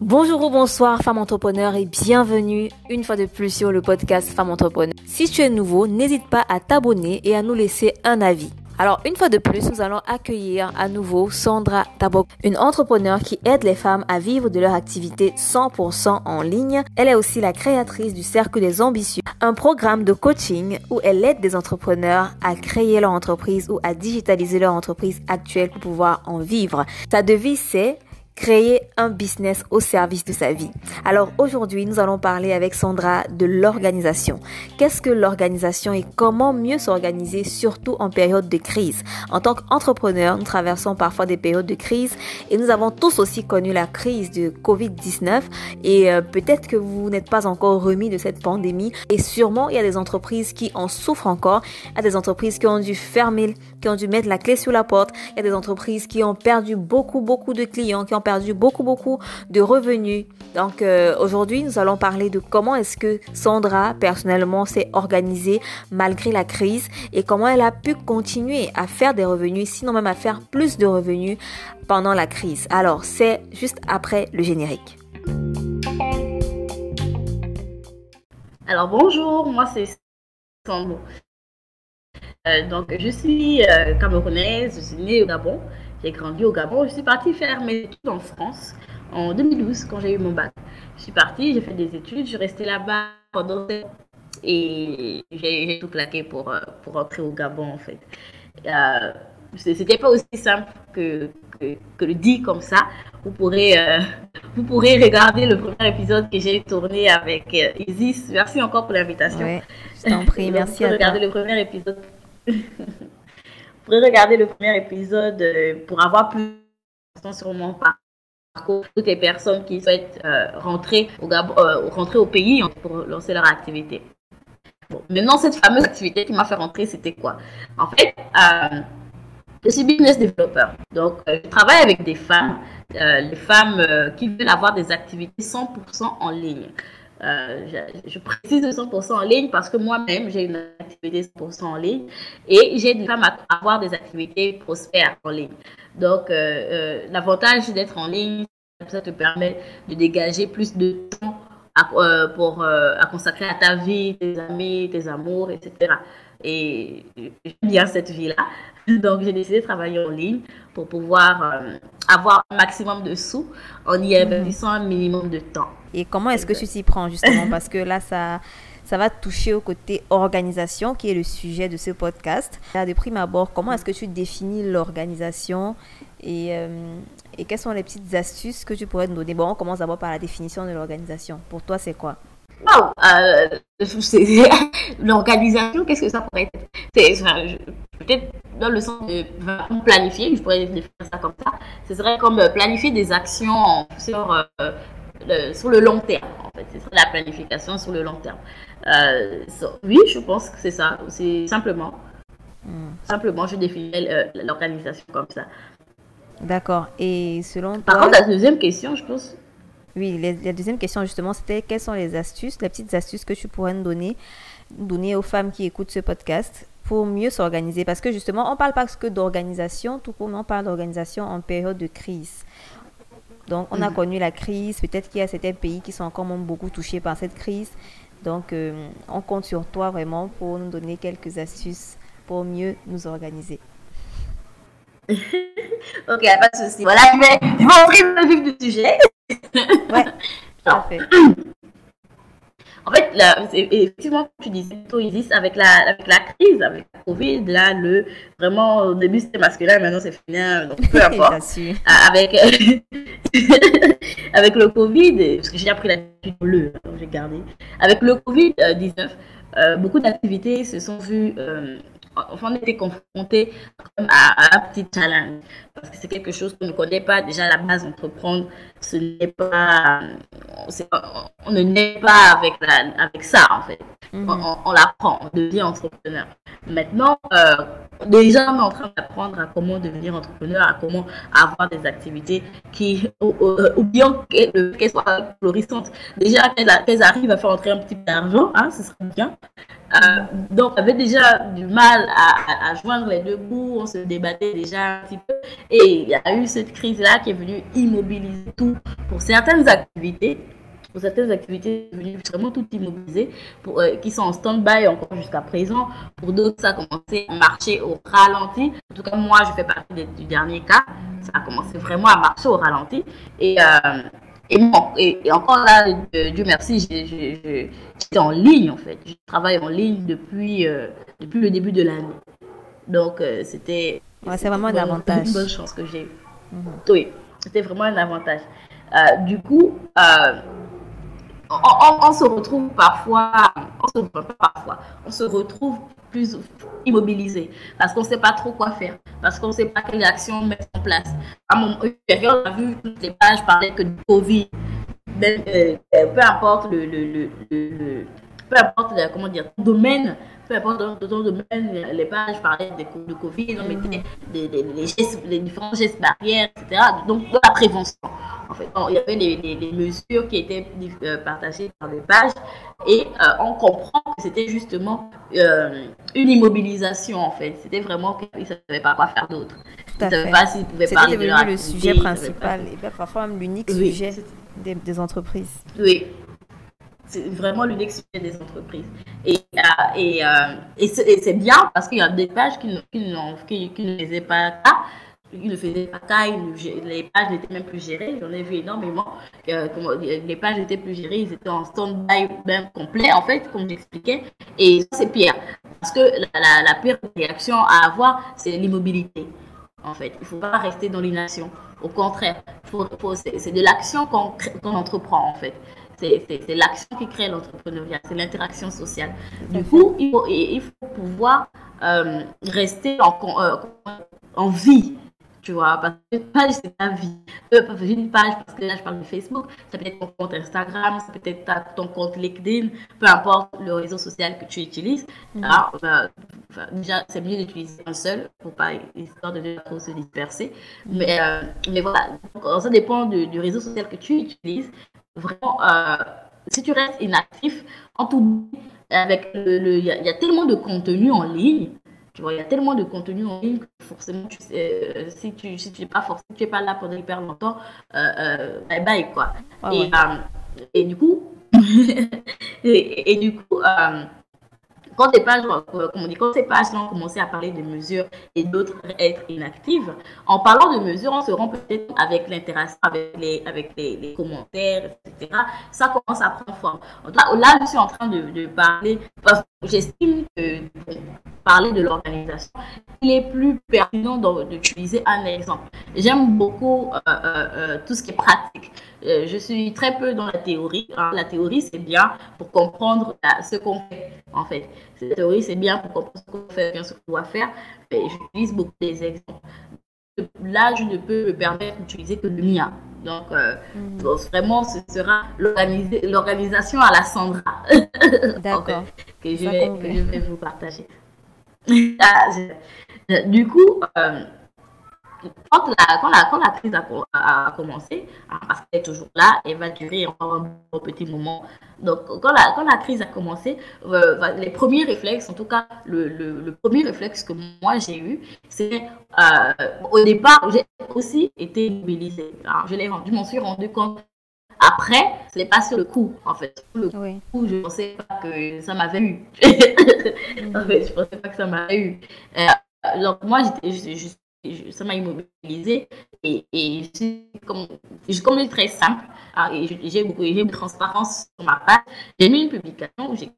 Bonjour ou bonsoir femmes entrepreneurs et bienvenue une fois de plus sur le podcast Femmes entrepreneurs. Si tu es nouveau, n'hésite pas à t'abonner et à nous laisser un avis. Alors, une fois de plus, nous allons accueillir à nouveau Sandra Tabok, une entrepreneur qui aide les femmes à vivre de leur activité 100% en ligne. Elle est aussi la créatrice du Cercle des Ambitieux, un programme de coaching où elle aide des entrepreneurs à créer leur entreprise ou à digitaliser leur entreprise actuelle pour pouvoir en vivre. Sa devise, c'est créer un business au service de sa vie. Alors aujourd'hui, nous allons parler avec Sandra de l'organisation. Qu'est-ce que l'organisation et comment mieux s'organiser, surtout en période de crise? En tant qu'entrepreneur, nous traversons parfois des périodes de crise et nous avons tous aussi connu la crise de Covid-19 et euh, peut-être que vous n'êtes pas encore remis de cette pandémie et sûrement il y a des entreprises qui en souffrent encore, il y a des entreprises qui ont dû fermer, qui ont dû mettre la clé sur la porte, il y a des entreprises qui ont perdu beaucoup beaucoup de clients, qui ont perdu beaucoup, beaucoup de revenus. Donc euh, aujourd'hui, nous allons parler de comment est-ce que Sandra, personnellement, s'est organisée malgré la crise et comment elle a pu continuer à faire des revenus, sinon même à faire plus de revenus pendant la crise. Alors, c'est juste après le générique. Alors bonjour, moi c'est Sandra. Euh, donc je suis euh, camerounaise, je suis née au Gabon. J'ai grandi au Gabon. Je suis partie faire mes études en France en 2012 quand j'ai eu mon bac. Je suis partie, j'ai fait des études, je suis restée là-bas pendant et j'ai tout claqué pour, euh, pour rentrer au Gabon en fait. Euh, C'était pas aussi simple que, que, le dit comme ça. Vous pourrez, euh, vous pourrez regarder le premier épisode que j'ai tourné avec euh, Isis. Merci encore pour l'invitation. Je t'en prie, merci à toi. Regarder le premier épisode. Pourrez regarder le premier épisode euh, pour avoir plus sur mon parcours. Toutes les personnes qui souhaitent euh, rentrer, au euh, rentrer au pays pour lancer leur activité. Maintenant, cette fameuse activité qui m'a fait rentrer, c'était quoi? En fait, je suis business developer. Donc, je travaille avec des femmes, les femmes qui veulent avoir des activités 100% en ligne. Euh, je, précise 100% en ligne parce que moi-même, j'ai une activité 100% en ligne et j'ai des femmes à avoir des activités prospères en ligne. Donc, euh, euh, l'avantage d'être en ligne, ça te permet de dégager plus de temps pour, à consacrer à ta vie, tes amis, tes amours, etc. Et j'aime bien cette vie-là. Donc, j'ai décidé de travailler en ligne pour pouvoir avoir un maximum de sous en y investissant un minimum de temps. Et comment est-ce que tu t'y prends justement? Parce que là, ça, ça va toucher au côté organisation, qui est le sujet de ce podcast. De prime abord, comment est-ce que tu définis l'organisation et, euh, et quelles sont les petites astuces que tu pourrais nous donner? Bon, on commence d'abord par la définition de l'organisation. Pour toi, c'est quoi? Wow, euh, l'organisation, qu'est-ce que ça pourrait être? Peut-être dans le sens de planifier, je pourrais définir ça comme ça. Ce serait comme euh, planifier des actions sur sur le long terme, en fait. C'est la planification sur le long terme. Euh, oui, je pense que c'est ça. C'est simplement, hmm. simplement, je définis euh, l'organisation comme ça. D'accord. Et selon Par contre, la deuxième question, je pense. Oui, la deuxième question, justement, c'était quelles sont les astuces, les petites astuces que tu pourrais nous donner, donner aux femmes qui écoutent ce podcast pour mieux s'organiser? Parce que justement, on parle pas que d'organisation, tout comme on parle d'organisation en période de crise. Donc, on a mhm. connu la crise. Peut-être qu'il y a certains pays qui sont encore beaucoup touchés par cette crise. Donc, euh, on compte sur toi vraiment pour nous donner quelques astuces pour mieux nous organiser. ok, pas de souci. Voilà, je vais, je vais entrer dans le vif du sujet. Ouais. En fait, là, effectivement, tu disais plutôt Isis, avec la, avec la crise, avec la Covid, là, le, vraiment, au début c'était masculin, maintenant c'est féminin, donc peu importe. Avec, avec le Covid, parce que j'ai appris la le, j'ai gardé. Avec le Covid-19, euh, beaucoup d'activités se sont vues euh, enfin, on était confronté à, un petit challenge parce que c'est quelque chose qu'on ne connaît pas. Déjà, à la base, entreprendre, ce n'est pas, on ne naît pas avec, avec ça, en fait. Mhm. On, l'apprend, on devient entrepreneur. Maintenant, euh, déjà on est en train d'apprendre à comment devenir entrepreneur, à comment avoir des activités qui, ou, bien qu'elles soient florissantes. Déjà qu'elles arrivent à faire entrer un petit peu d'argent, hein, ce serait bien. Euh, donc, on avait déjà du mal à, à, joindre les deux bouts, on se débattait déjà un petit peu. Et il y a eu cette crise-là qui est venue immobiliser tout pour certaines activités pour certaines activités vraiment toutes immobilisées, pour, euh, qui sont en stand-by encore jusqu'à présent. Pour d'autres, ça a commencé à marcher au ralenti. En tout cas, moi, je fais partie du dernier cas. Ça a commencé vraiment à marcher au ralenti. Et, euh, et, bon, et, encore là, Dieu merci, j'étais en ligne en fait. Je travaille en ligne depuis, euh, depuis le début de l'année. Donc, c'était. c'est vraiment un avantage. une bonne chance que j'ai eue. Mhm. Oui, c'était vraiment un avantage. du coup, on, se retrouve parfois, on se, parfois, on se retrouve plus immobilisé parce qu'on ne sait pas trop quoi faire, parce qu'on ne sait pas quelle action mettre en place. À mon période, on a vu toutes les pages parler que du Covid, euh, euh, peu importe le, le, le, peu importe comment dire, domaine, peu importe dans les pages parlaient de, de Covid, on mettait des, des, les, différents gestes barrières, etc. Donc, de la prévention. En fait, il y avait les, mesures qui étaient euh, partagées par des pages et euh, on comprend que c'était justement euh, une immobilisation en fait. C'était vraiment qu'ils ne savaient pas quoi faire d'autre. Ils ne savaient pas s'ils pouvaient parler de le sujet principal et parfois même l'unique sujet des, des entreprises. Oui, c'est vraiment l'unique sujet des entreprises. Et, et, et c'est bien parce qu'il y a des pages qui, qui, qui, qui ne faisaient pas cas ils ne faisaient pas cas, les pages n'étaient même plus gérées. J'en ai vu énormément. Euh, les pages n'étaient plus gérées, ils étaient en stand-by même complet, en fait, comme j'expliquais. Et ça, c'est pire. Parce que la, pire réaction à avoir, c'est l'immobilité. En fait, il ne faut pas rester dans l'inaction. Au contraire, c'est de l'action qu'on entreprend, en fait. C'est l'action qui crée l'entrepreneuriat, c'est l'interaction sociale. Du coup, il faut, il faut pouvoir euh, rester en, euh, en vie tu vois, parce que page, c'est ta vie. Euh, une page, parce que là, je parle de Facebook, ça peut être ton compte Instagram, ça peut être ton compte LinkedIn, peu importe le réseau social que tu utilises. Mhm. Alors, bah, déjà, c'est mieux d'utiliser un seul pour pas, histoire de ne pas se disperser. Mhm. Mais, euh, mais voilà, ça dépend du, réseau social que tu utilises. Vraiment, euh, si tu restes inactif, en tout avec le, il y, a tellement de contenu en ligne tu vois, il y a tellement de contenu en ligne que forcément, tu sais, euh, si tu si tu n'es pas forcément, tu es pas là pendant hyper longtemps, euh, euh, bye bye quoi. et, et, du coup, et, et, du coup, quand des pages, comme on dit, quand ces pages-là ont commencé à parler de mesures et d'autres être inactives, en parlant de mesures, on se rend peut-être avec l'interaction, avec les, commentaires, etc. Ça commence à prendre forme. Là, je suis en train de, de parler, parce que j'estime que parler de l'organisation, il est plus pertinent d'utiliser un exemple. J'aime beaucoup euh, euh, euh, tout ce qui est pratique. je suis très peu dans la théorie. Hein. La théorie, c'est bien pour comprendre ce qu'on fait, en fait. La théorie, c'est bien pour comprendre ce qu'on fait, bien ce qu'on doit faire. Mais j'utilise beaucoup des exemples. Là, je ne peux me permettre d'utiliser que le mien. Donc, mm. vraiment, ce sera l'organisation à la Sandra. D'accord. que, je vais, que je vais vous partager. Ah, du coup, euh, quand, la, quand, la, quand la crise a, commencé, hein, parce qu'elle est toujours là, elle va durer encore un bon petit moment. Donc, quand la, quand la crise a commencé, euh, les premiers réflexes, en tout cas, le, le, premier réflexe que moi j'ai eu, c'est euh, au départ, j'ai aussi été mobilisée. Hein. je m'en suis rendu compte après, ce n'est pas sur le coup, en fait. Sur le coup, je ne pensais pas que ça m'avait eu. en fait, je ne pensais pas que ça m'avait eu. Euh, donc, moi, j'étais juste ça m'a immobilisée et, et comme, comme très simple j'ai beaucoup de transparence sur ma page j'ai mis une publication où j'ai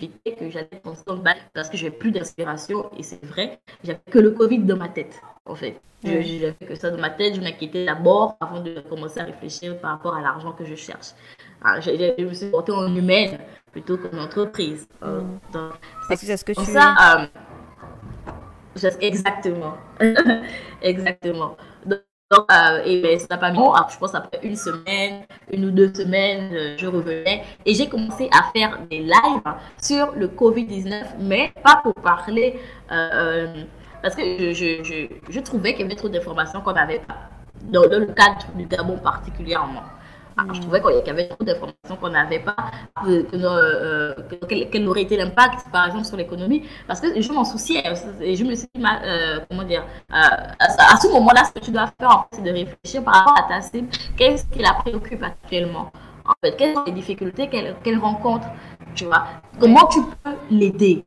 que j'allais en stand parce que j'ai plus d'inspiration et c'est vrai, j'avais que le Covid dans ma tête en fait. J'avais que ça dans ma tête, je m'inquiétais d'abord avant de commencer à réfléchir par rapport à l'argent que je cherche. Ah, je, me suis portée en humaine plutôt qu'en entreprise. Euh, que c'est ce que tu ça, euh, exactement. exactement. Donc, euh, et ben, ça n'a pas mis. Bon, je pense après une semaine, une ou deux semaines, euh, je revenais et j'ai commencé à faire des lives sur le Covid-19, mais pas pour parler, euh, parce que je, je, je, je trouvais qu'il y avait trop d'informations qu'on n'avait pas, dans, le cadre du Gabon particulièrement. Ah, je trouvais qu'il y avait trop d'informations qu'on n'avait pas, que, euh, quel, aurait été l'impact, par exemple, sur l'économie, parce que je m'en souciais et je me suis dit, euh, comment dire, euh, à, ce moment-là, ce que tu dois faire, c'est de réfléchir par rapport à ta cible, qu'est-ce qui la préoccupe actuellement? En fait, quelles sont les difficultés qu'elle rencontre, tu vois, comment tu peux l'aider,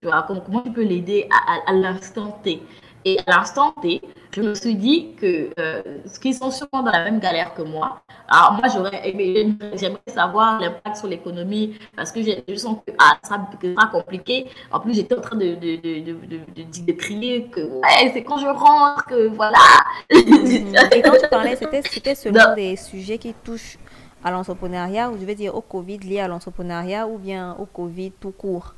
tu vois, comment, tu peux l'aider à l'instant T? Et à l'instant T, je me suis dit que euh, ce qui sont sûrement dans la même galère que moi, alors moi j'aurais aimé, j'aimerais savoir l'impact sur l'économie parce que je sens que, ah, ça, sera compliqué. En plus, j'étais en train de, de, de, de, de crier que ouais, c'est quand je rentre que voilà. Et quand tu parlais, c'était selon des sujets qui touchent à l'entrepreneuriat ou je veux dire au Covid lié à l'entrepreneuriat ou bien au Covid tout court?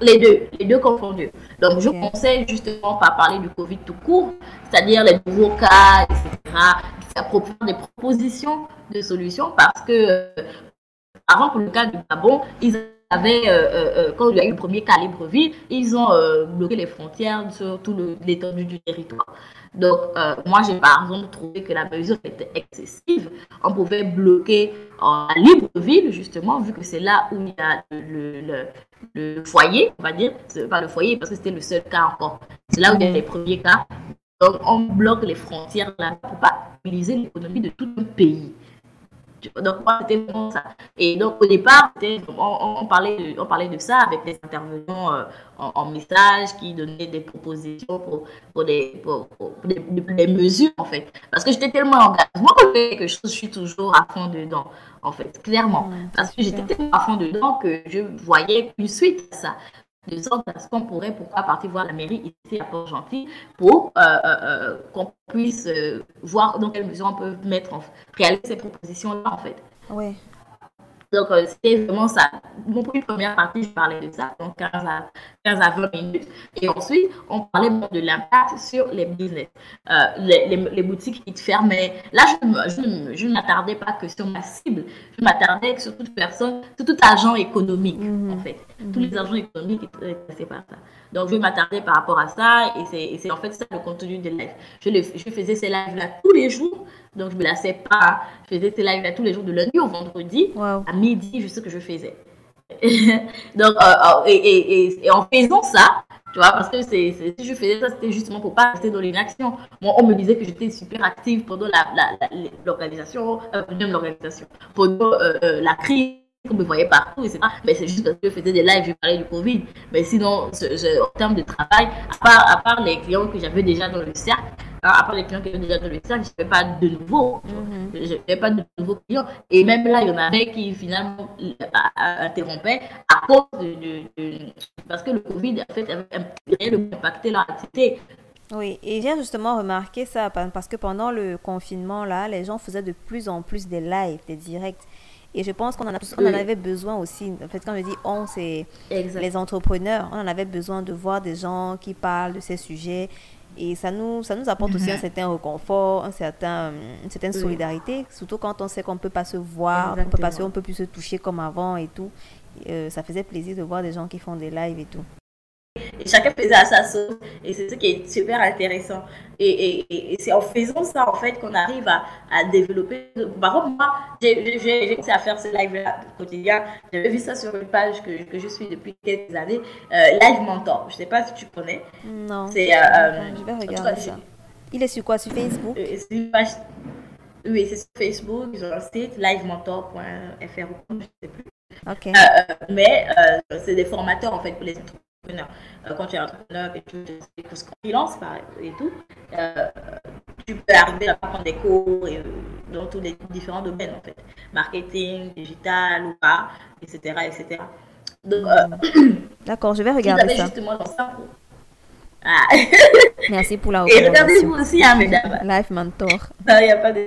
Les deux, les deux confondus. Donc, je conseille justement par parler du Covid tout court, c'est-à-dire les nouveaux cas, etc., proposer des propositions de solutions parce que, euh, avant, pour le cas du Gabon, ils avaient, euh, euh, quand il y a eu le premier cas Libreville, ils ont bloqué les frontières sur tout l'étendue du territoire. Donc, euh, moi, j'ai par exemple trouvé que la mesure était excessive. On pouvait bloquer à Libreville, justement, vu que c'est là où il y a le, le, foyer, on va dire. Pas le foyer, parce que c'était le seul cas encore. C'est là où il y a les premiers cas. Donc, on bloque les frontières là pour pas utiliser l'économie de tout le pays. Donc, moi, c'était vraiment ça. Et donc, au départ, on, parlait de, on parlait de ça avec des intervenants euh, en, message qui donnaient des propositions pour, pour, des, pour, des, mesures, en fait. Parce que j'étais tellement engagée. Moi, quand je fais quelque chose, je suis toujours à fond dedans, en fait, clairement. Parce que j'étais tellement à fond dedans que je voyais une suite à ça de sorte à ce qu'on pourrait pourquoi partir voir la mairie ici à Port-Gentil pour euh, euh, euh, qu'on puisse voir dans quelle mesure on peut mettre en réaliser ces propositions-là en fait. Oui. Donc, c'était vraiment ça. Mon première partie, je parlais de ça, donc 15 à, 15 à 20 minutes. Et ensuite, on parlait de l'impact sur les business, les, les, les, boutiques qui te fermaient. Là, je ne m'attardais pas que sur ma cible, je m'attardais sur toute personne, sur tout agent économique, mhm. en fait. Tous les mhm. agents économiques étaient intéressés par ça. Donc, je m'attardais par rapport à ça, et c'est en fait ça le contenu des lives. Je, je faisais ces lives-là tous les jours donc, je me lassais pas. Je faisais ces lives tous les jours de lundi au vendredi. À midi, je sais que je faisais. Donc, euh, euh, et, et, en faisant ça, tu vois, parce que c'est, si je faisais ça, c'était justement pour pas rester dans l'inaction. Moi, on me disait que j'étais super active pendant la, l'organisation, euh, l'organisation, pendant euh, la crise on me voyait partout, etc. Mais c'est juste parce que je faisais des lives, je parlais du Covid. Mais sinon, en termes de travail, à part, à part les clients que j'avais déjà dans le cercle, hein, à part les clients que j'avais déjà dans le cercle, je n'avais pas de nouveaux. Mhm. Je n'avais pas de nouveaux clients. Et même là, il y en avait qui finalement euh, interrompaient à cause de, Parce que le Covid, en fait, avait impacté leur activité. Oui, et j'ai justement remarqué ça parce que pendant le confinement, là, les gens faisaient de plus en plus des lives, des directs. Et je pense qu'on en, en, avait besoin aussi. En fait, quand je dis on, c'est les entrepreneurs. On en avait besoin de voir des gens qui parlent de ces sujets. Et ça nous, ça nous apporte aussi un mhm. certain réconfort, un certain, une certaine solidarité, surtout quand on sait qu'on ne peut pas se voir, on peut, passer, on peut plus se toucher comme avant et tout. Euh, ça faisait plaisir de voir des gens qui font des lives et tout. Et chacun faisait à sa sauce. Et c'est ce qui est super intéressant. Et, et, et c'est en faisant ça, en fait, qu'on arrive à, à, développer. Par contre, moi, j'ai commencé à faire ce live-là quotidien. J'avais vu ça sur une page que, que je suis depuis quelques années. Euh, live Mentor. Je ne sais pas si tu connais. Non. C'est, euh, euh, je vais regarder ça. Il est sur quoi? Sur Facebook? C'est une page. Oui, c'est sur Facebook. Ils ont un site, livementor.fr, je ne sais plus. Mais c'est des formateurs, en fait, pour les entreprises euh, quand tu es entrepreneur et tu fais tout ce qu'on freelance et tout, euh, tu peux arriver à prendre des cours et, euh, dans tous les différents domaines en fait. Marketing, digital ou pas, etc. etc. D'accord, je vais regarder ça. justement dans ça ah. Merci pour la. Et regardez-vous aussi, hein, mesdames. Life Mentor. Non, il n'y a pas de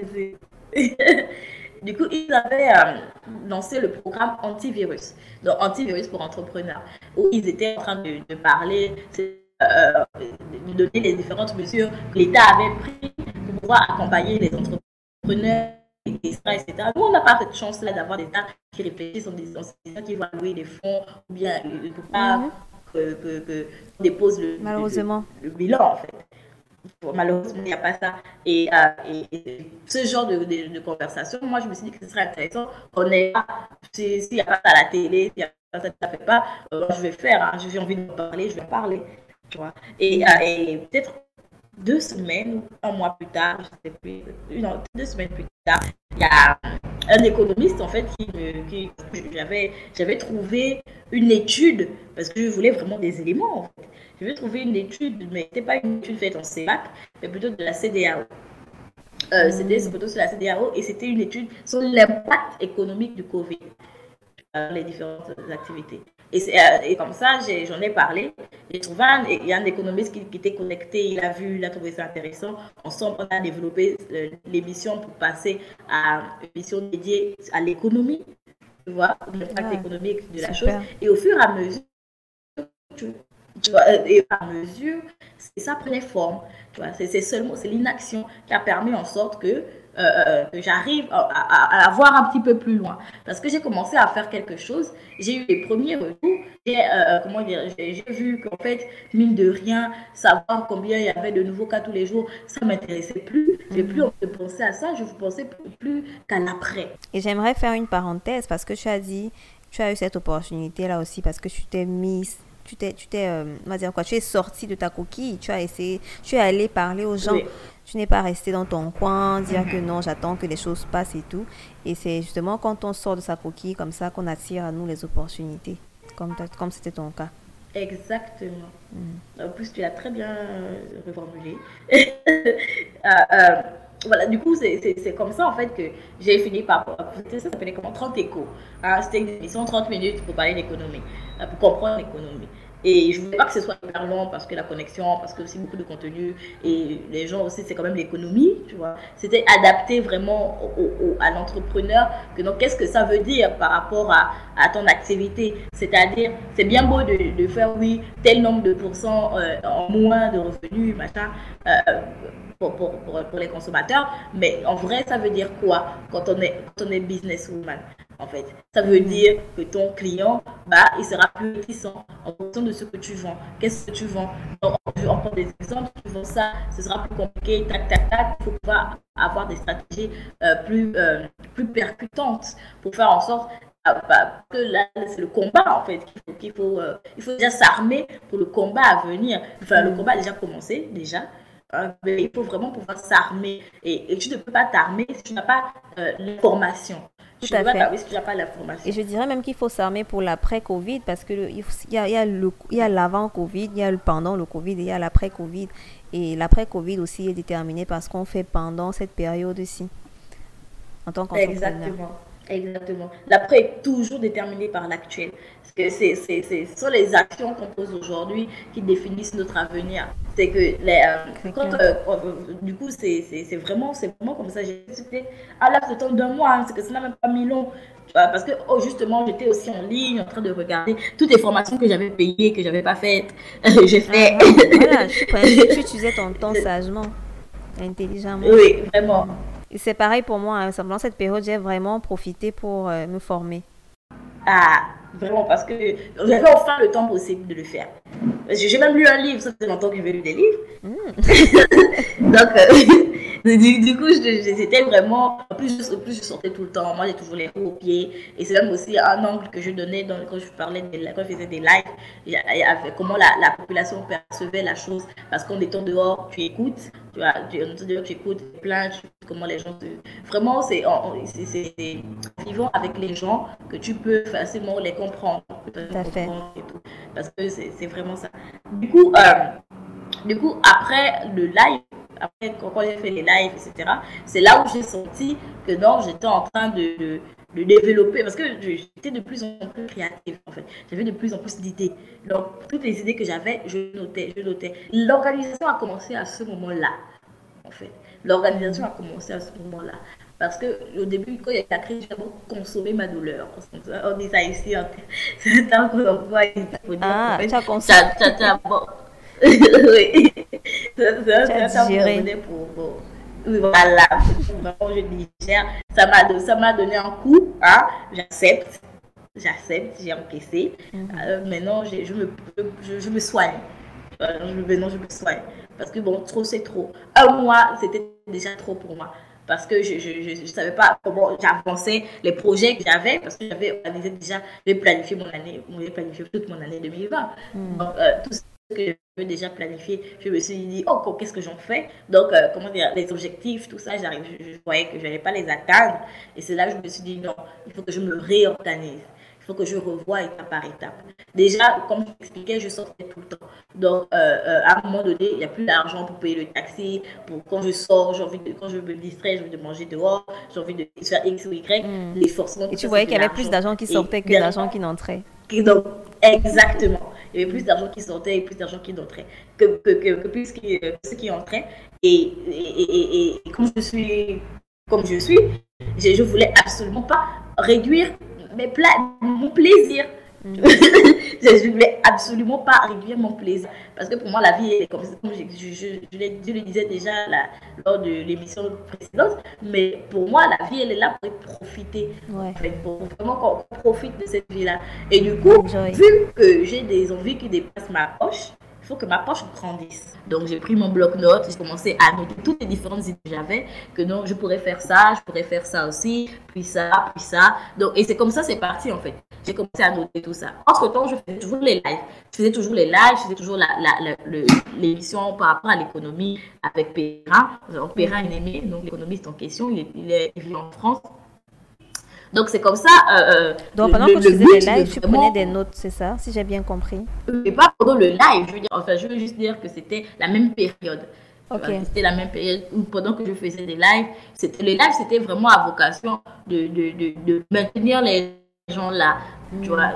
Du coup, ils avaient euh, lancé le programme antivirus, donc antivirus pour entrepreneurs, où ils étaient en train de, parler, euh, de donner les différentes mesures que l'État avait prises pour pouvoir accompagner les entrepreneurs, etc. Nous, on n'a pas cette chance-là d'avoir des États qui réfléchissent en disant qui vont louer des fonds ou bien euh, pour pas. Mhm que, que, dépose le, Malheureusement. Le, bilan, en fait. Malheureusement, il n'y a pas ça. Et, euh, ce genre de, de, conversation, moi, je me suis dit que ce serait intéressant qu'on ait s'il n'y a pas ça à la télé, s'il n'y a pas ça, ça ne fait pas, euh, je vais faire, hein. j'ai envie de parler, je vais parler. Tu vois. Et, et peut-être deux semaines un mois plus tard, je sais plus, une, deux semaines plus tard, il y a un économiste en fait qui, qui j'avais, j'avais trouvé une étude parce que je voulais vraiment des éléments en fait. Je vais trouver une étude, mais c'était pas une étude faite en CEMAC, mais plutôt de la CDAO. Euh, c'était plutôt sur la CDAO et c'était une étude sur l'impact économique du Covid dans les différentes activités. Et, euh, et comme ça, j'en ai, parlé. J'ai trouvé un, il y a un économiste qui, était connecté, il a vu, il a trouvé ça intéressant. Ensemble, on a développé euh, l'émission pour passer à une émission dédiée à l'économie, tu vois, l'impact économique de la chose. Et au fur et à mesure, tu, vois, euh, et à mesure, ça prenait forme. Tu vois, c'est seulement, c'est l'inaction qui a permis en sorte que euh, euh, que j'arrive à, à, voir un petit peu plus loin. Parce que j'ai commencé à faire quelque chose, j'ai eu les premiers retours, j'ai euh, comment dire, j'ai vu qu'en fait, mine de rien, savoir combien il y avait de nouveaux cas tous les jours, ça m'intéressait plus. J'ai plus envie de penser à ça, je ne pensais plus, qu'à l'après. Et j'aimerais faire une parenthèse parce que tu as dit, tu as eu cette opportunité là aussi parce que tu t'es mise tu t'es, tu t'es, on va dire quoi, tu es sorti de ta coquille, tu as essayé, tu es allé parler aux gens. Tu n'es pas resté dans ton coin, dire que non, j'attends que les choses passent et tout. Et c'est justement quand on sort de sa coquille comme ça qu'on attire à nous les opportunités, comme, comme c'était ton cas. Exactement. Mm. En plus, tu l'as très bien euh, reformulé. Euh, euh, voilà, du coup, c'est comme ça en fait que j'ai fini par. Ça s'appelait comment? 30 échos. Hein, C'était une émission 30 minutes pour parler d'économie, pour comprendre l'économie. Et je ne voulais pas que ce soit long parce que la connexion, parce que aussi beaucoup de contenu et les gens aussi, c'est quand même l'économie, tu vois. C'était adapté vraiment au, à l'entrepreneur. Donc, qu'est-ce que ça veut dire par rapport à, à ton activité? C'est-à-dire, c'est bien beau de, de, faire, oui, tel nombre de pourcents euh, en moins de revenus, machin. Euh, pour, pour, pour, les consommateurs, mais en vrai, ça veut dire quoi quand on est, quand on est businesswoman en fait? Ça veut dire que ton client, bah, il sera plus réticent en fonction de ce que tu vends. Qu'est-ce que tu vends? On prend des exemples, tu vends ça, ce sera plus compliqué, tac, tac, tac. Il faut pouvoir avoir des stratégies euh, plus, euh, plus percutantes pour faire en sorte ah, bah, que là, c'est le combat en fait qu'il faut, faut, euh, il faut déjà s'armer pour le combat à venir. Enfin, le combat a déjà commencé, déjà. Il faut vraiment pouvoir s'armer. Et, et, tu ne peux pas t'armer si tu n'as pas l'information. Tout à fait. Et je dirais même qu'il faut s'armer pour l'après-Covid parce qu'il y a, y a l'avant-Covid, il y a le pendant le Covid et il y a l'après-Covid. Et l'après-Covid aussi est déterminé par ce qu'on fait pendant cette période-ci. En tant qu'entrepreneur. Exactement. Exactement. L'après est toujours déterminé par l'actuel. Parce que c'est, c'est, c'est, ce sont les actions qu'on pose aujourd'hui qui définissent notre avenir. C'est que, les, euh, quand, euh, euh, du coup, c'est, c'est, c'est vraiment, c'est vraiment comme ça. J'ai discuté à l'âge de temps d'un mois, hein, c'est que ça n'a même pas mis long. Parce que oh, justement, j'étais aussi en ligne en train de regarder toutes les formations que j'avais payées, que je n'avais pas faites. J'ai fait. Ah, voilà, tu utilisais ton temps sagement, intelligemment. Oui, vraiment. C'est pareil pour moi. Hein. Pendant cette période, j'ai vraiment profité pour euh, me former. Ah, vraiment, parce que j'avais enfin le temps possible de le faire. J'ai même lu un livre, ça fait longtemps que j'ai lu des livres. Hmm. Donc, euh, du, coup, c'était vraiment. En plus je, plus, je sortais tout le temps. Moi, j'ai toujours les roues aux pieds. Et c'est même aussi un angle que je donnais dans, quand je parlais, de, quand je faisais des lives, comment la, la, population percevait la chose. Parce qu'en étant dehors, tu écoutes. Tu, vois, tu, tu écoutes plein, tu comment les gens te. Vraiment, c'est vivant avec les gens que tu peux facilement les comprendre. Tout à fait. Et tout, parce que c'est vraiment ça. Du coup, euh, du coup, après le live, après, quand j'ai fait les lives, etc., c'est là où j'ai senti que non, j'étais en train de, de, développer, parce que j'étais de plus en plus créative, en fait. J'avais de plus en plus d'idées. Donc, toutes les idées que j'avais, je notais, je notais. L'organisation a commencé à ce moment-là, en fait. L'organisation a commencé à ce moment-là. Parce que au début, quand il y a la crise, j'ai beaucoup consommé ma douleur. On dit ça ici, c'est un peu d'emploi. Ah, tu as consommé. oui. Ça pour, voilà, je digère. Ça m'a, ça m'a donné un coup, hein, j'accepte. j'accepte, j'ai encaissé. Mhm. Euh, maintenant, je me, je, me soigne. maintenant, je me soigne. Parce que bon, trop, c'est trop. Un mois, c'était déjà trop pour moi parce que je ne savais pas comment j'avançais les projets que j'avais, parce que j'avais organisé déjà, j'avais planifié mon année, j'avais planifié toute mon année 2020. Hmm. Donc, euh, tout ce que j'avais déjà planifié, je me suis dit, oh, qu'est-ce que j'en fais? Donc, euh, comment dire, les objectifs, tout ça, j'arrive, je, voyais que je n'allais pas les atteindre. Et c'est là que je me suis dit, non, il faut que je me réorganise que je revoie étape par étape. Déjà, comme je t'expliquais, je sortais tout le temps. Donc, euh, euh, à un moment donné, il n'y a plus d'argent pour payer le taxi. Pour quand je sors, j'ai envie de, quand je me distrais, j'ai envie de manger dehors, j'ai envie de faire X ou Y. Hmm. Les forcément. Et tu voyais qu'il y avait plus d'argent qui sortait que d'argent qui n'entrait. Donc, exactement. Il y avait plus d'argent qui sortait et plus d'argent qui entrait que, que, que, plus ce qui entrait. Et, et, et, et, comme je suis comme je suis, je, je voulais absolument pas réduire mes mon plaisir. Mm. je ne voulais absolument pas réduire mon plaisir. Parce que pour moi, la vie est comme, comme je, je, je, le disais déjà lors de l'émission précédente. Mais pour moi, la vie, elle est là pour profiter. pour vraiment qu'on profite de cette vie-là. Et du coup, vu que j'ai des envies qui dépassent ma poche, faut que ma poche grandisse. Donc j'ai pris mon bloc-notes, j'ai commencé à noter toutes les différentes idées que j'avais, que non, je pourrais faire ça, je pourrais faire ça aussi, puis ça, puis ça. Donc, et c'est comme ça, c'est parti en fait. J'ai commencé à noter tout ça. Entre-temps, je faisais toujours les lives. Je faisais toujours les lives, je faisais toujours l'émission la, par rapport à l'économie avec Perrin. Donc Perrin est aimé, donc l'économiste en question, il, est, il en France. Donc c'est comme ça. Euh, euh, Donc pendant que tu faisais des lives, tu prenais des notes, c'est ça, si j'ai bien compris? Et pas pendant le live, je veux dire, enfin je veux juste dire que c'était la même période. C'était la même période où pendant que je faisais des lives, c'était les lives c'était vraiment à vocation de, de, de, de maintenir les gens là, tu vois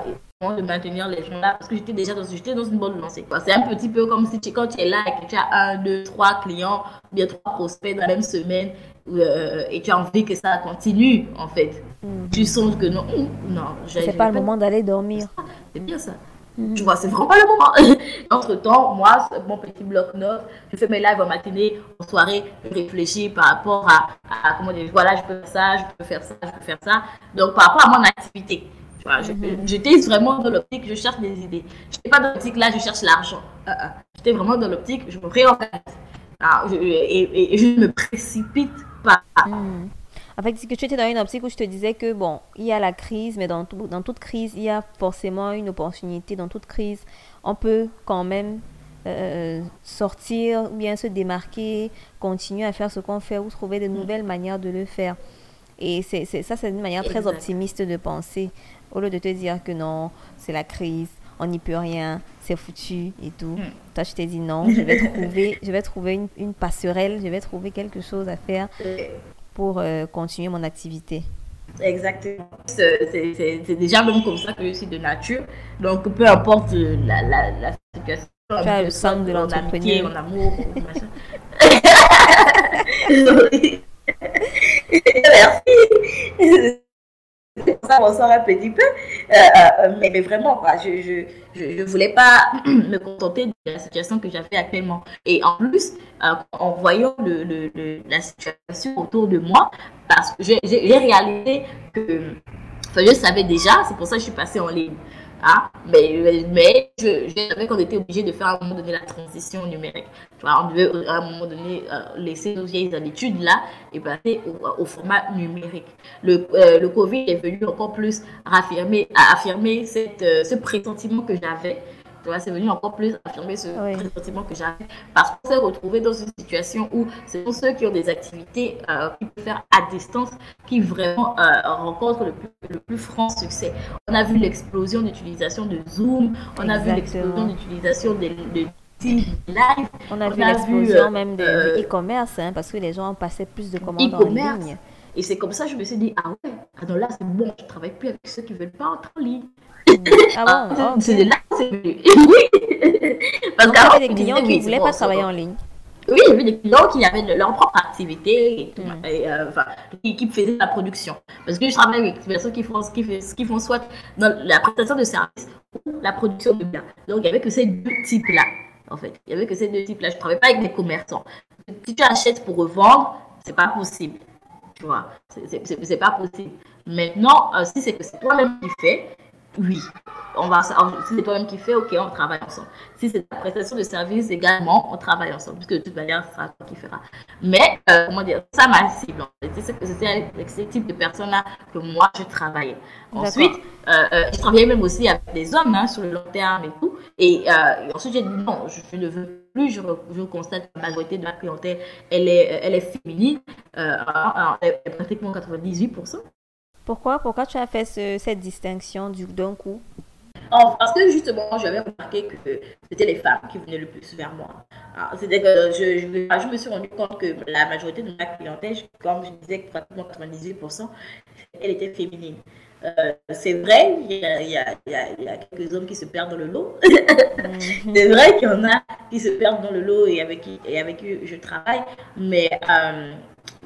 de maintenir les gens là parce que j'étais déjà dans, j'étais dans une bonne lancée. C'est un petit peu comme si tu, quand tu es là et que tu as un, deux, trois clients, bien trois prospects dans la même semaine euh, et tu as envie que ça continue en fait. Mhm. Tu sens que non, non. C'est pas le moment d'aller dormir. C'est bien ça. Mhm. Tu vois, c'est vraiment pas le moment. Entre temps, moi, mon petit bloc-notes, je fais mes lives en matinée, en soirée, je réfléchis par rapport à, à, comment dire, voilà, je peux faire ça, je peux faire ça, je peux faire ça. Donc, par rapport à mon activité. Mhm. J'étais vraiment dans l'optique, je cherche des idées. Je n'étais pas dans l'optique, là, je cherche l'argent. Uh J'étais vraiment dans l'optique, je me réorganise. Ah, et, je me précipite pas. Hmm. En fait, tu étais dans une optique où je te disais que, bon, il y a la crise, mais dans, dans toute crise, il y a forcément une opportunité. Dans toute crise, on peut quand même euh, sortir ou bien se démarquer, continuer à faire ce qu'on fait ou trouver de hmm. nouvelles manières de le faire. Et c'est, ça, c'est une manière très optimiste de penser. Au lieu de te dire que non, c'est la crise, on n'y peut rien, c'est foutu et tout. Hmm. Toi, je t'ai dit non, je vais trouver, je vais trouver une, passerelle, je vais trouver quelque chose à faire pour euh, continuer mon activité. Exactement. C'est déjà même comme ça que je suis de nature. Donc, peu importe la, la, la situation. Tu as le sang de l'entrepreneur. En amour, machin. Merci ça ressort un petit peu. Euh, euh, mais, vraiment, je ne je, je, voulais pas me contenter de la situation que j'avais actuellement. Et en plus, euh, en voyant le, le, la situation autour de moi, parce que j'ai réalisé que, enfin, je savais déjà, c'est pour ça que je suis passée en ligne. Ah, mais, mais je, je savais qu'on était obligé de faire à un moment donné la transition numérique. On devait à un moment donné euh, laisser nos vieilles habitudes là et passer au, au format numérique. Le, euh, le Covid est venu encore plus affirmer, affirmer cette, euh, ce pressentiment que j'avais c'est venu encore plus affirmer ce sentiment que j'avais. Parce qu'on s'est retrouvé dans une situation où ce sont ceux qui ont des activités euh, qui peuvent faire à distance qui vraiment euh, rencontrent le plus, le plus, franc succès. On a vu l'explosion d'utilisation de Zoom, on a vu l'explosion d'utilisation de, de Live. On a vu l'explosion euh, même de, e-commerce, hein, parce que les gens passaient plus de commandes en ligne. Et c'est comme ça que je me suis dit, ah ouais, ah non, là c'est bon, je ne travaille plus avec ceux qui ne veulent pas entrer en ligne. Ah bon ah, C'est de là c'est venu. oui. Parce qu'avant, des clients qui ne voulaient pas travailler en ligne. Oui, j'ai vu des clients qui avaient leur propre activité et, tout, et euh, enfin, qui, qui, faisaient la production. Parce que je travaille avec des personnes qui font, qui, qui font soit dans la prestation de services ou la production de biens. Donc, il n'y avait que ces deux types-là, en fait. Il n'y avait que ces deux types-là. Je ne travaille pas avec des commerçants. Si tu achètes pour revendre, ce n'est pas possible. Tu vois, c'est pas possible. Maintenant, euh, si c'est que c'est toi-même qui fais, oui, on va, si c'est toi-même qui fais, ok, on travaille ensemble. Si c'est la prestation de service également, on travaille ensemble, puisque de toute manière, ce sera toi qui fera. Mais, euh, comment dire, ça m'a cible. C'était avec ce type de personnes-là que moi, je travaillais. Ensuite, euh, je travaillais même aussi avec des hommes hein, sur le long terme et tout. Et, ensuite, j'ai dit non, je, ne veux plus. Je, je, constate que la majorité de ma clientèle, elle est, elle est féminine. elle est pratiquement 98%. Pourquoi, pourquoi tu as fait cette distinction d'un coup? Parce que justement, j'avais remarqué que c'était les femmes qui venaient le plus vers moi. C'est-à-dire que je, je, me suis rendu compte que la majorité de ma clientèle, comme je disais, pratiquement 98%, elle était féminine. Euh, c'est vrai, il y, a, y y, quelques hommes qui se perdent dans le lot. Mhm. c'est vrai qu'il y en a qui se perdent dans le lot et avec qui, et avec qui je travaille. Mais, euh,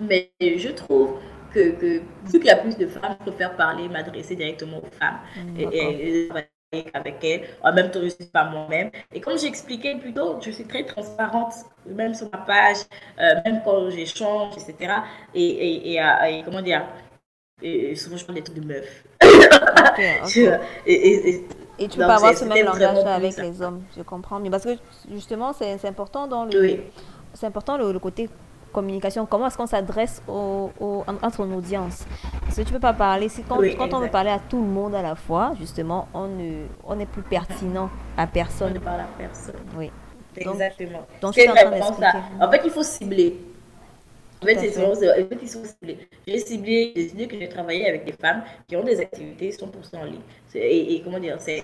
mais je trouve que, que vu qu'il y a plus de femmes, je préfère parler, m'adresser directement aux femmes mm, et, et, avec elles. En même temps, je ne suis pas moi-même. Et comme j'expliquais plus tôt, je suis très transparente, même sur ma page, euh, même quand j'échange, etc. Et, et, et, comment dire et souvent, je parle des trucs de meufs. et, et, tu peux pas avoir ce même langage avec les hommes, je comprends. Mais parce que justement, c'est important dans le, c'est important le, côté communication, comment est-ce qu'on s'adresse au, au, entre une audience Parce que tu peux pas parler, si quand, quand on veut parler à tout le monde à la fois, justement, on ne on est plus pertinent à personne. On ne parle à personne. Oui. Exactement. Donc, c'est vraiment ça. En fait, il faut cibler. En fait, c'est vraiment, en fait, il faut cibler. J'ai ciblé, j'ai décidé que j'ai travaillé avec des femmes qui ont des activités 100% en ligne. Et, et, comment dire, c'est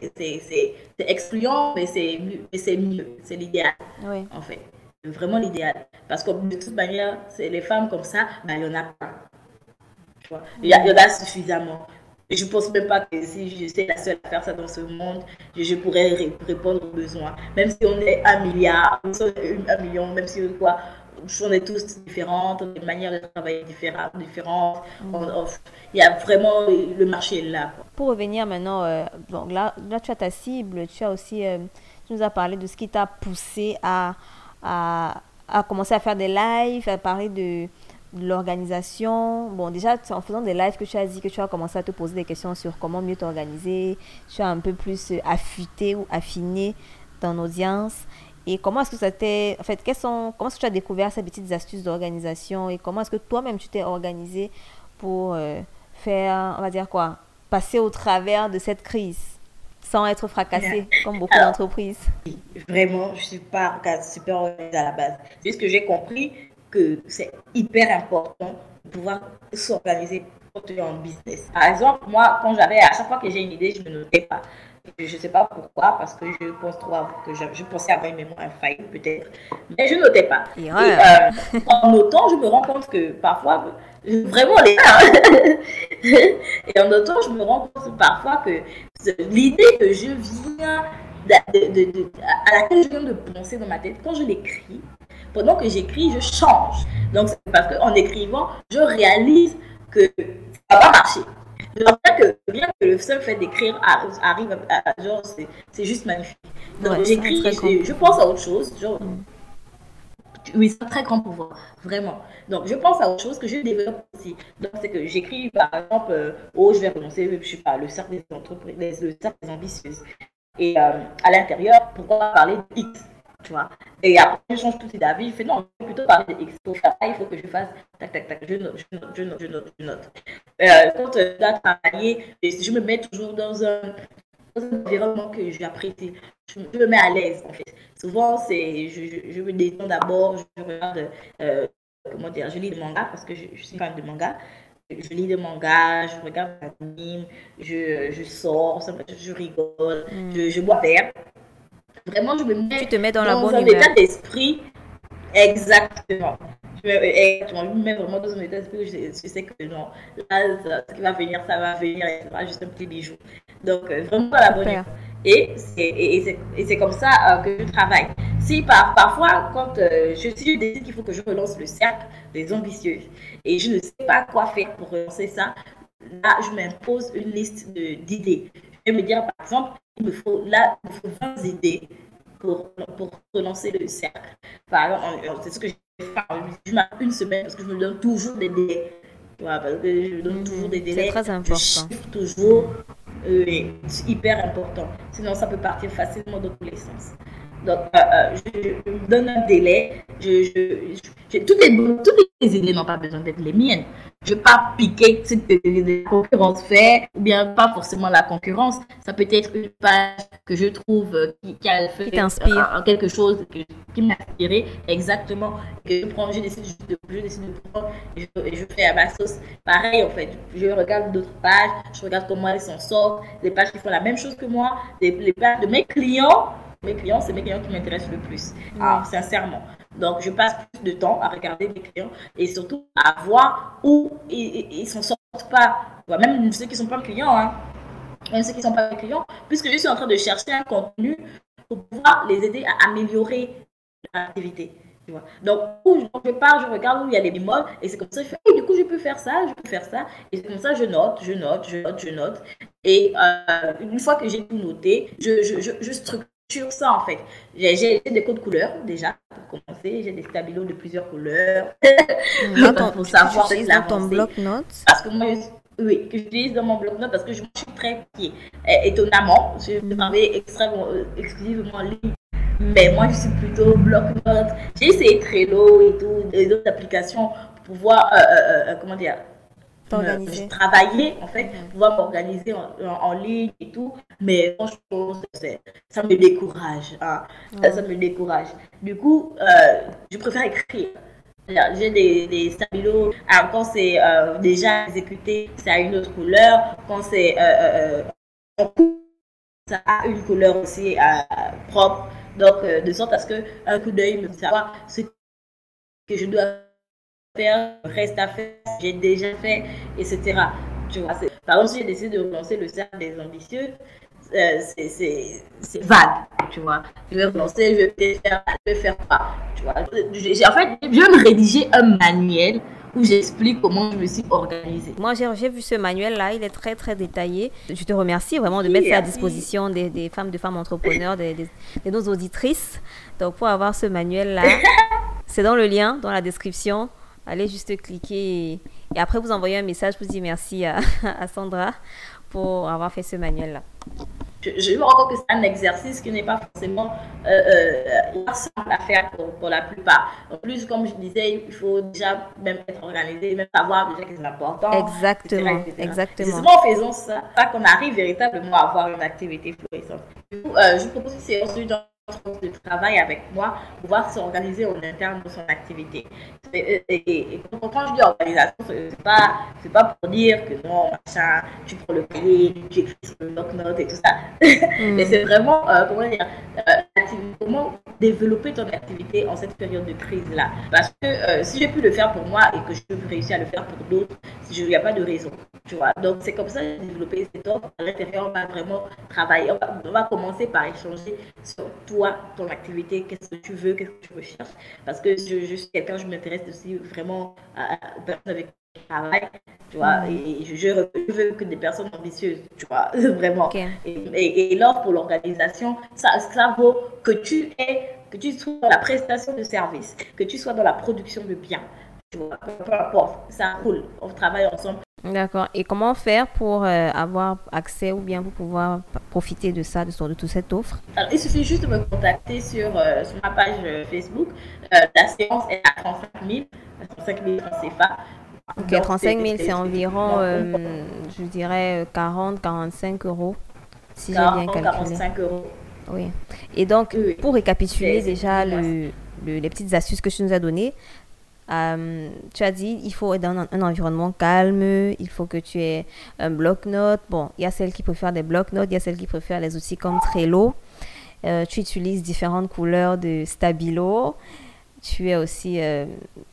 excluant, mais c'est mieux, c'est l'idéal, oui. en fait vraiment l'idéal. Parce que de toute manière, c'est les femmes comme ça, ben, il n'y en a pas. Il y, en a suffisamment. Et je ne pense même pas que si j'étais la seule à faire ça dans ce monde, je, pourrais répondre aux besoins. Même si on est un milliard, un million, même si quoi, on est tous différentes, des manières de travailler différentes. différentes. Mm. il y a vraiment le marché là. Pour revenir maintenant, euh, donc là, là, tu as ta cible, tu as aussi, euh, tu nous as parlé de ce qui t'a poussé à à, à commencer à faire des lives, à parler de, l'organisation. Bon, déjà, en faisant des lives que tu as dit que tu as commencé à te poser des questions sur comment mieux t'organiser, tu as un peu plus affûté ou affiné ton audience. Et comment est-ce que ça t'est... En fait, quelles sont, comment est-ce que tu as découvert ces petites astuces d'organisation et comment est-ce que toi-même tu t'es organisé pour euh, faire, on va dire quoi, passer au travers de cette crise sans être fracassé, comme beaucoup d'entreprises? Vraiment, je ne suis pas super organisée à la base. C'est juste que j'ai compris que c'est hyper important de pouvoir s'organiser pour tenir un business. Par exemple, moi, quand j'avais, à chaque fois que j'ai une idée, je ne notais pas. Je ne sais pas pourquoi, parce que je pense trop que je, je pensais avoir une mémoire infaillible peut-être, mais je notais pas. Et, euh, en notant, je me rends compte que parfois, vraiment les Et en notant, je me rends compte parfois que l'idée que je viens de, à laquelle je viens de penser dans ma tête, quand je l'écris, pendant que j'écris, je change. Donc, c'est parce qu'en écrivant, je réalise que ça va marcher. En fait, que bien que le seul fait d'écrire arrive à, genre, c'est juste magnifique. Donc, j'écris, je, pense à autre chose. Genre, mm. Oui, c'est un très grand pouvoir, vraiment. Donc, je pense à autre chose que je développe aussi. Donc, c'est que j'écris, par exemple, euh, oh, je vais renoncer, je sais pas, le cercle des entreprises, le cercle des ambitieuses. Et euh, à l'intérieur, pourquoi parler de X? Tu vois. Et après, je change tout d'avis. Je fais non, plutôt parler de X. Pour faire ça, il faut que je fasse tac, tac, tac. Je note, je note, je note, je note. Je note. Euh, quand je dois travailler, je me mets toujours dans un, dans un environnement que j'apprécie. Je, je me mets à l'aise, en fait. Souvent, c'est, je, je, me détends d'abord, je regarde, euh, comment dire, je lis des mangas parce que je, je suis fan de manga. Je lis des mangas, je regarde des animes, je, je sors, je rigole, mm. je, je bois verre. Vraiment, je me mets, tu te mets dans, dans la un état d'esprit. Exactement. Je me, mets vraiment dans un état d'esprit je, je, sais que non, là, ce qui va venir, ça va venir, et ça juste un petit bijou. Donc, euh, vraiment la bonne Et c'est comme ça euh, que je travaille. Si par, parfois, quand euh, je, si je décide qu'il faut que je relance le cercle des ambitieuses et je ne sais pas quoi faire pour relancer ça, là, je m'impose une liste d'idées. Vais me dire, par exemple, il me faut, là, il me faut 20 idées pour, pour relancer le cercle. Par exemple, c'est ce que je fais. Je une semaine parce que je me donne toujours des délais. parce que je me donne toujours des délais. C'est très important. Je toujours c'est hyper important. Sinon, ça peut partir facilement dans tous les sens. Donc, euh, euh, je, donne un délai. Je, je, toutes, les, toutes les idées n'ont pas besoin d'être les miennes. Je ne vais pas piquer ce que la concurrence fait, ou bien pas forcément la concurrence. Ça peut être une page que je trouve euh, qui, a fait quelque chose qui m'a inspiré exactement. Que je prends, je décide de, je décide de prendre et je, fais à ma sauce. Pareil, en fait. Je regarde d'autres pages, je regarde comment elles s'en sortent, les pages qui font la même chose que moi, les pages de mes clients mes clients, c'est mes clients qui m'intéressent le plus, ah, sincèrement. Donc, je passe plus de temps à regarder mes clients et surtout à voir où ils ne s'en sortent pas. Même ceux qui ne sont pas clients, hein. même ceux qui ne sont pas clients, puisque je suis en train de chercher un contenu pour pouvoir les aider à améliorer l'activité. Donc, je pars, je regarde où il y a les bémols, et c'est comme ça que je fais, du coup, je peux faire ça, je peux faire ça, et c'est comme ça je note, je note, je note, je note. Et euh, une fois que j'ai tout noté, je, je, je, je structure sur ça en fait. J'ai des codes couleurs déjà pour commencer. J'ai des stabilos de plusieurs couleurs pour savoir tu dans ton bloc-notes? Parce que moi, oui, que j'utilise dans mon bloc-notes parce que je suis très pied. Étonnamment, je mm. travaille extrêmement, euh, exclusivement en ligne. Mais moi, je suis plutôt bloc-notes. J'ai essayé Trello et tout, les autres applications pour pouvoir, euh, euh, comment dire, je travaillais en fait, pouvoir m'organiser en, ligne et tout, mais franchement, ça me décourage. Hein. Ça, me décourage. Du coup, euh, je préfère écrire. J'ai des, des stabilos. quand c'est euh, déjà exécuté, c'est à une autre couleur. Quand c'est euh, en cours, ça a une couleur aussi propre. Donc, de sorte à ce qu'un coup d'œil me savoir ce que je dois faire, reste à faire, j'ai déjà fait, etc. Tu vois, par exemple, si j'ai décidé de relancer le cercle des ambitieux, euh, c'est vague, tu vois. Je vais relancer, je vais faire, je vais faire quoi, tu vois. en fait, je vais me rédiger un manuel où j'explique comment je me suis organisée. Moi, j'ai vu ce manuel-là, il est très, très détaillé. Je te remercie vraiment de mettre ça à disposition des, des, femmes, de femmes entrepreneurs, de, de, nos auditrices. Donc, pour avoir ce manuel-là, c'est dans le lien, dans la description. Allez juste cliquer et, après vous envoyez un message pour dire merci à, Sandra pour avoir fait ce manuel-là. Je, me rends compte que c'est un exercice qui n'est pas forcément euh, euh, simple à faire pour, la plupart. En plus, comme je disais, il faut déjà même être organisé, même savoir déjà que c'est important. Exactement. Exactement. C'est souvent en faisant ça qu'on arrive véritablement à avoir une activité florissante. Du coup, euh, je propose une séance de travail avec moi, pouvoir s'organiser en interne de son activité. Et, quand je dis organisation, c'est pas, c'est pas pour dire que non, machin, tu prends le cahier, tu écris sur le bloc-notes et tout ça. Mm. Mais c'est vraiment, euh, comment dire, euh, comment développer ton activité en cette période de crise-là. Parce que euh, si j'ai pu le faire pour moi et que je peux réussir à le faire pour d'autres, il n'y a pas de raison. Tu vois. Donc c'est comme ça que j'ai développé cette offre. À l'intérieur, on va vraiment travailler. On va, commencer par échanger sur toi, ton activité, qu'est-ce que tu veux, qu'est-ce que tu recherches. Parce que je, suis quelqu'un, je m'intéresse aussi vraiment aux personnes avec qui je travaille. Tu vois, mm. et je, veux que des personnes ambitieuses, tu vois, vraiment. Et, et, l'offre pour l'organisation, ça, ça vaut que tu aies, que tu sois dans la prestation de service, que tu sois dans la production de biens. Tu vois, peu importe, ça roule, on travaille ensemble. D'accord. Et comment faire pour euh, avoir accès ou bien pour pouvoir profiter de ça, de, de toute cette offre? Alors, il suffit juste de me contacter sur, euh, sur ma page euh, Facebook. la séance est à 35 000, 35 000 CFA. Ok, 35 000, c'est environ, je dirais, 40, 45 euros, si j'ai bien calculé. 45 euros. Oui. Et donc, pour récapituler déjà le, les petites astuces que tu nous as données, euh, tu as dit, il faut être dans un, environnement calme, il faut que tu aies un bloc-notes. Bon, il y a celles qui préfèrent des bloc-notes, il y a celles qui préfèrent les outils comme Trello. Euh, tu utilises différentes couleurs de stabilo. Tu es aussi, euh,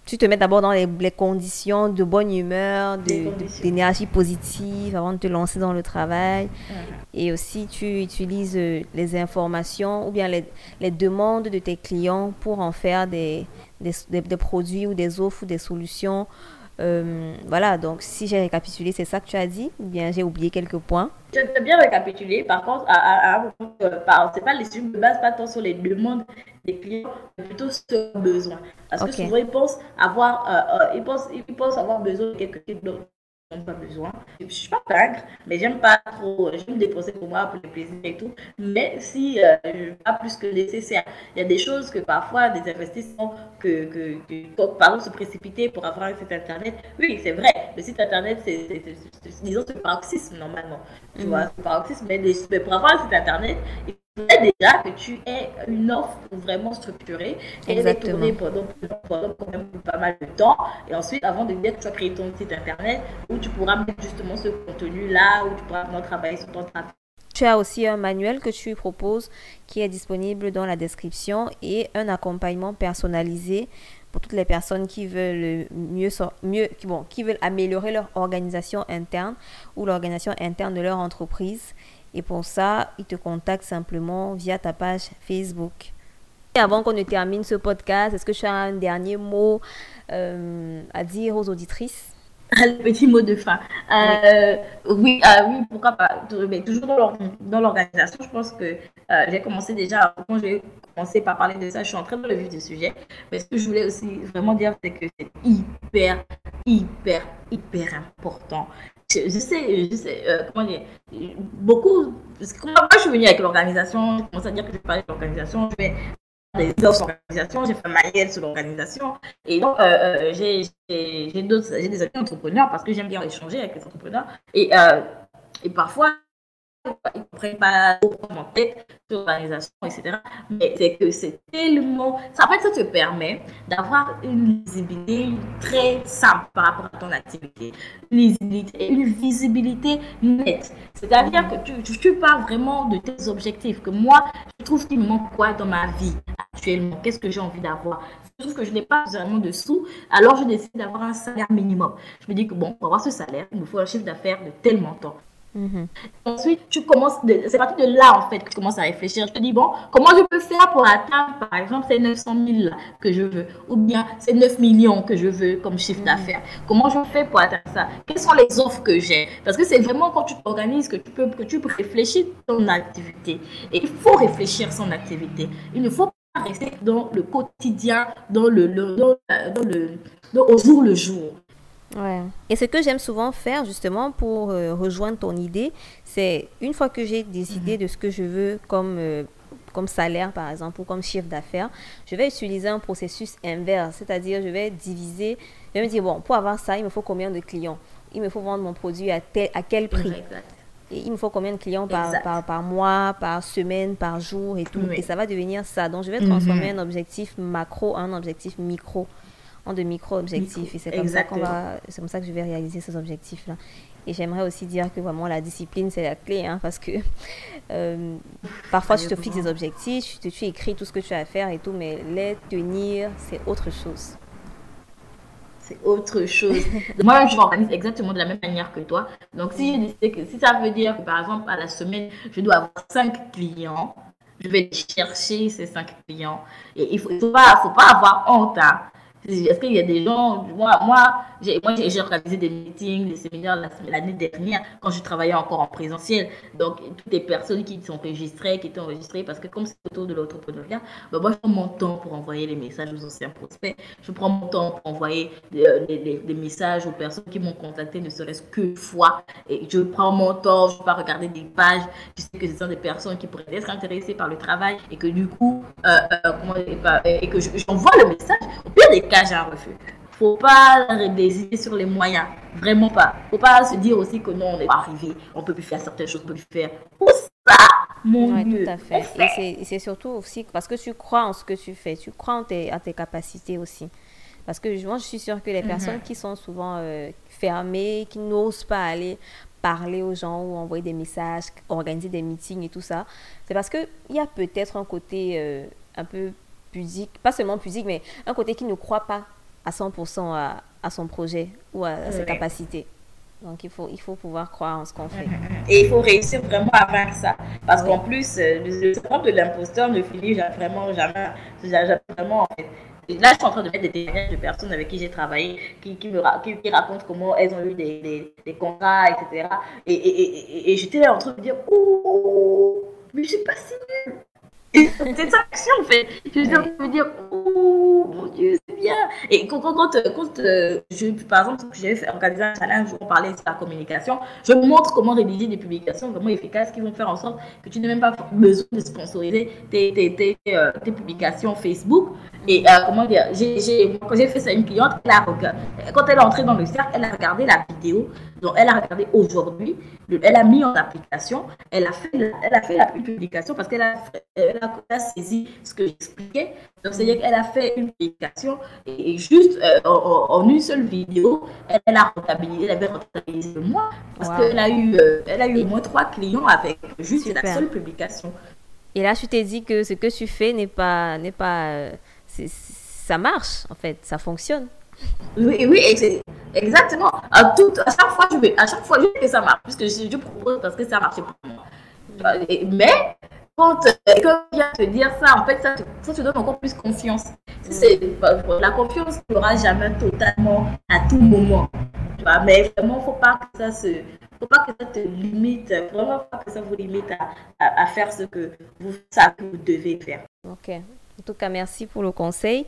tu te mets d'abord dans les, conditions de bonne humeur, d'énergie positive avant de te lancer dans le travail. Et aussi, tu utilises les informations ou bien les, les demandes de tes clients pour en faire des, des, produits ou des offres ou des solutions. Euh, voilà, donc si j'ai récapitulé, c'est ça que tu as dit ou bien j'ai oublié quelques points? J'ai bien récapitulé. Par contre, à, à, à c'est pas les ne base pas tant sur les demandes des clients, mais plutôt sur leurs besoins. Parce que souvent, ils pensent avoir, euh, euh, ils pensent, ils pensent avoir besoin de quelque chose pas besoin. Je ne suis pas peintre, mais j'aime pas trop, j'aime dépenser pour moi, pour le plaisir et tout. Mais si euh, je pas plus que nécessaire, il y a des choses que parfois, des investissements que, par se précipiter pour avoir un site internet, oui, c'est vrai. Le site internet, c'est, disons, c'est paroxysme normalement. Tu mm. vois, c'est paroxysme, mais, mais pour avoir un site internet, il déjà que tu aies une offre vraiment structurée et elle est tournée pendant, pendant, quand même pas mal de temps. Et ensuite, avant de dire que tu as créé ton site internet où tu pourras mettre justement ce contenu-là, où tu pourras vraiment travailler sur ton trafic. Tu as aussi un manuel que tu proposes qui est disponible dans la description et un accompagnement personnalisé pour toutes les personnes qui veulent mieux, mieux bon, qui veulent améliorer leur organisation interne ou l'organisation interne de leur entreprise et pour ça, ils te contactent simplement via ta page Facebook. Et avant qu'on ne termine ce podcast, est-ce que tu as un dernier mot euh, à dire aux auditrices? Le petit mot de fin. Euh, oui, euh, oui, pourquoi pas. Toujours dans l'organisation, je pense que j'ai commencé déjà, quand j'ai commencé par parler de ça, je suis en train de le vivre du sujet. Mais ce que je voulais aussi vraiment dire, c'est que c'est hyper, hyper, hyper important je, sais, je sais, euh, comment dire, beaucoup, parce que moi, je suis venue avec l'organisation, je commence à dire que je parler de l'organisation, je vais des offres sur l'organisation, j'ai fait manuel sur l'organisation. Et donc, euh, euh, j'ai des amis entrepreneurs parce que j'aime bien échanger avec les entrepreneurs. Et, et parfois, ils ne prennent pas en tête l'organisation, etc. Mais c'est que c'est tellement... Ça, en fait, ça te permet d'avoir une visibilité très simple par rapport à ton activité. Une une visibilité nette. C'est-à-dire que tu, tu, parles vraiment de tes objectifs. Que moi, je trouve qu'il me manque quoi dans ma vie? Actuellement Qu'est-ce que j'ai envie d'avoir? Je trouve que je n'ai pas vraiment de sous, alors je décide d'avoir un salaire minimum. Je me dis que bon, pour avoir ce salaire, il me faut un chiffre d'affaires de tel montant. Mhm. Ensuite, tu commences, c'est à partir de là en fait que tu commences à réfléchir. Je te dis, bon, comment je peux faire pour atteindre, par exemple, ces 900 000 que je veux, ou bien ces 9 millions que je veux comme chiffre mhm. d'affaires? Comment je fais pour atteindre ça? Quelles sont les offres que j'ai? Parce que c'est vraiment quand tu t'organises que tu peux, que tu peux réfléchir ton activité. Et il faut réfléchir son activité. Il ne faut rester dans le quotidien, dans le, le, dans, le, au jour le jour. Ouais. Et ce que j'aime souvent faire justement pour euh, rejoindre ton idée, c'est une fois que j'ai décidé mhm. de ce que je veux comme, euh, comme salaire par exemple ou comme chiffre d'affaires, je vais utiliser un processus inverse, c'est-à-dire je vais diviser, je vais me dire bon, pour avoir ça, il me faut combien de clients? Il me faut vendre mon produit à, tel, à quel prix? Il me faut combien de clients par, par, par, mois, par semaine, par jour et tout. Et ça va devenir ça. Donc, je vais transformer mhm. un objectif macro en un objectif micro en de micro-objectifs. et c'est comme, ça qu'on va, c'est comme ça que je vais réaliser ces objectifs-là. Et j'aimerais aussi dire que vraiment la discipline, c'est la clé, hein, parce que euh, parfois tu te fixes des objectifs, tu, tu écris tout ce que tu as à faire et tout, mais les tenir, c'est autre chose. Autre chose. Moi, je m'organise exactement de la même manière que toi. Donc, si, que, si ça veut dire que, par exemple, à la semaine, je dois avoir 5 clients, je vais chercher ces 5 clients. Et il ne faut, faut, pas, faut pas avoir honte. Hein. Est-ce qu'il y a des gens, moi, moi j'ai organisé des meetings, des séminaires l'année dernière quand je travaillais encore en présentiel. Donc, toutes les personnes qui sont enregistrées, qui étaient enregistrées, parce que comme c'est autour de l'entrepreneuriat, ben moi, je prends mon temps pour envoyer les messages aux anciens prospects. Je prends mon temps pour envoyer des, euh, messages aux personnes qui m'ont contacté, ne serait-ce qu'une fois. Et je prends mon temps, je ne vais pas regarder des pages. Je sais que ce sont des personnes qui pourraient être intéressées par le travail et que du coup, euh, euh, et, que j'envoie le message. Des j'ai un refus. Faut pas décider sur les moyens, vraiment pas. Faut pas se dire aussi que non, on n'est pas arrivé, on peut plus faire certaines choses, on peut plus faire. Pour ça, mon ouais, Dieu. Tout à fait. Et c'est surtout aussi parce que tu crois en ce que tu fais, tu crois en tes, tes capacités aussi. Parce que moi, je suis sûre que les mhm. personnes qui sont souvent euh, fermées, qui n'osent pas aller parler aux gens ou envoyer des messages, organiser des meetings et tout ça, c'est parce qu'il y a peut-être un côté euh, un peu pudique, pas seulement pudique, mais un côté qui ne croit pas à 100% à, à, son projet ou à, ses capacités. Donc, il faut, il faut pouvoir croire en ce qu'on fait. Et il faut réussir vraiment à vaincre ça. Parce qu'en plus, euh, le syndrome de l'imposteur ne finit vraiment jamais. Vraiment, en fait. Là, je suis en train de mettre des témoignages de personnes avec qui j'ai travaillé, qui, qui me qui, racontent comment elles ont eu des, des, des contrats, etc. Et, et, et, et j'étais là en train de dire, oh, mais je suis pas si nulle c'est ça action en fait. Je veux dire, oh mon Dieu, c'est bien. Et quand, quand, quand, je, par exemple, j'ai organisé un challenge où on parlait de la communication, je montre comment rédiger des publications vraiment efficaces qui vont faire en sorte que tu n'aies même pas besoin de sponsoriser tes, tes, tes, tes publications Facebook. Et comment dire, j'ai, quand j'ai fait ça à une cliente, quand elle est entrée dans le cercle, elle a regardé la vidéo. Donc, elle a regardé aujourd'hui, elle a mis en application, elle a fait, elle a fait la publication parce qu'elle a, elle saisi ce que j'expliquais. Donc, c'est-à-dire qu'elle a fait une publication et, juste euh, en, une seule vidéo, elle, a rentabilisé, elle avait rentabilisé le mois parce qu'elle a eu, euh, elle a eu au moins trois clients avec juste la seule publication. Et là, tu t'es dit que ce que tu fais n'est pas, n'est pas, euh, ça marche en fait, ça fonctionne. Oui, oui, exactement. À, tout, à chaque fois, je vais, à chaque fois, je que ça marche, puisque je, je propose parce que ça marche pour moi. Mais quand quelqu'un vient te dire ça, en fait, ça te, ça te donne encore plus confiance. C'est, la confiance ne sera jamais totalement à tout moment. Mais vraiment, il ne faut pas que ça se, faut pas que ça te limite, vraiment pas que ça vous limite à, à, faire ce que vous savez que vous devez faire. Ok. En tout cas, merci pour le conseil.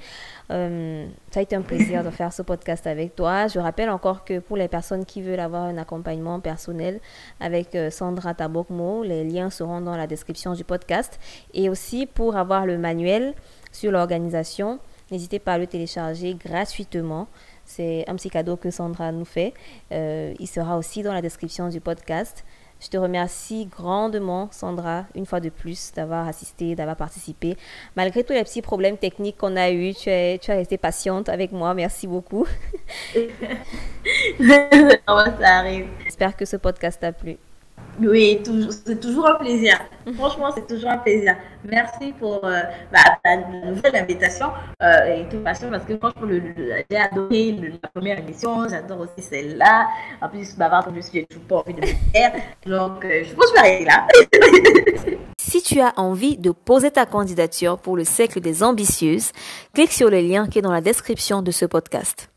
Euh, ça a été un plaisir de faire ce podcast avec toi. Je rappelle encore que pour les personnes qui veulent avoir un accompagnement personnel avec euh, Sandra Tabokmo, les liens seront dans la description du podcast. Et aussi pour avoir le manuel sur l'organisation, n'hésitez pas à le télécharger gratuitement. C'est un petit cadeau que Sandra nous fait. Euh, il sera aussi dans la description du podcast. Je te remercie grandement, Sandra, une fois de plus, d'avoir assisté, d'avoir participé. Malgré tous les petits problèmes techniques qu'on a eus, tu, es, tu as été patiente avec moi. Merci beaucoup. ça arrive. J'espère que ce podcast t'a plu. Oui, c'est toujours un plaisir. Franchement, c'est toujours un plaisir. Merci pour euh, bah, ta nouvelle invitation euh, et tout façon parce que franchement, j'ai adoré la première émission, j'adore aussi celle-là. En plus, bavarde, je suis toujours pas envie de me faire. Donc, euh, je pense que je vais arrêter là. si tu as envie de poser ta candidature pour le cercle des ambitieuses, clique sur le lien qui est dans la description de ce podcast.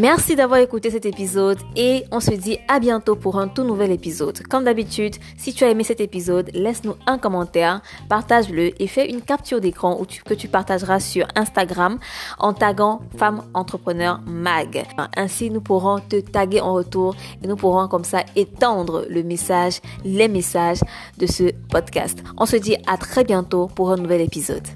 Merci d'avoir écouté cet épisode et on se dit à bientôt pour un tout nouvel épisode. Comme d'habitude, si tu as aimé cet épisode, laisse-nous un commentaire, partage-le et fais une capture d'écran que tu partageras sur Instagram en taguant Femme Entrepreneur Mag. Ainsi, nous pourrons te taguer en retour et nous pourrons comme ça étendre le message, les messages de ce podcast. On se dit à très bientôt pour un nouvel épisode.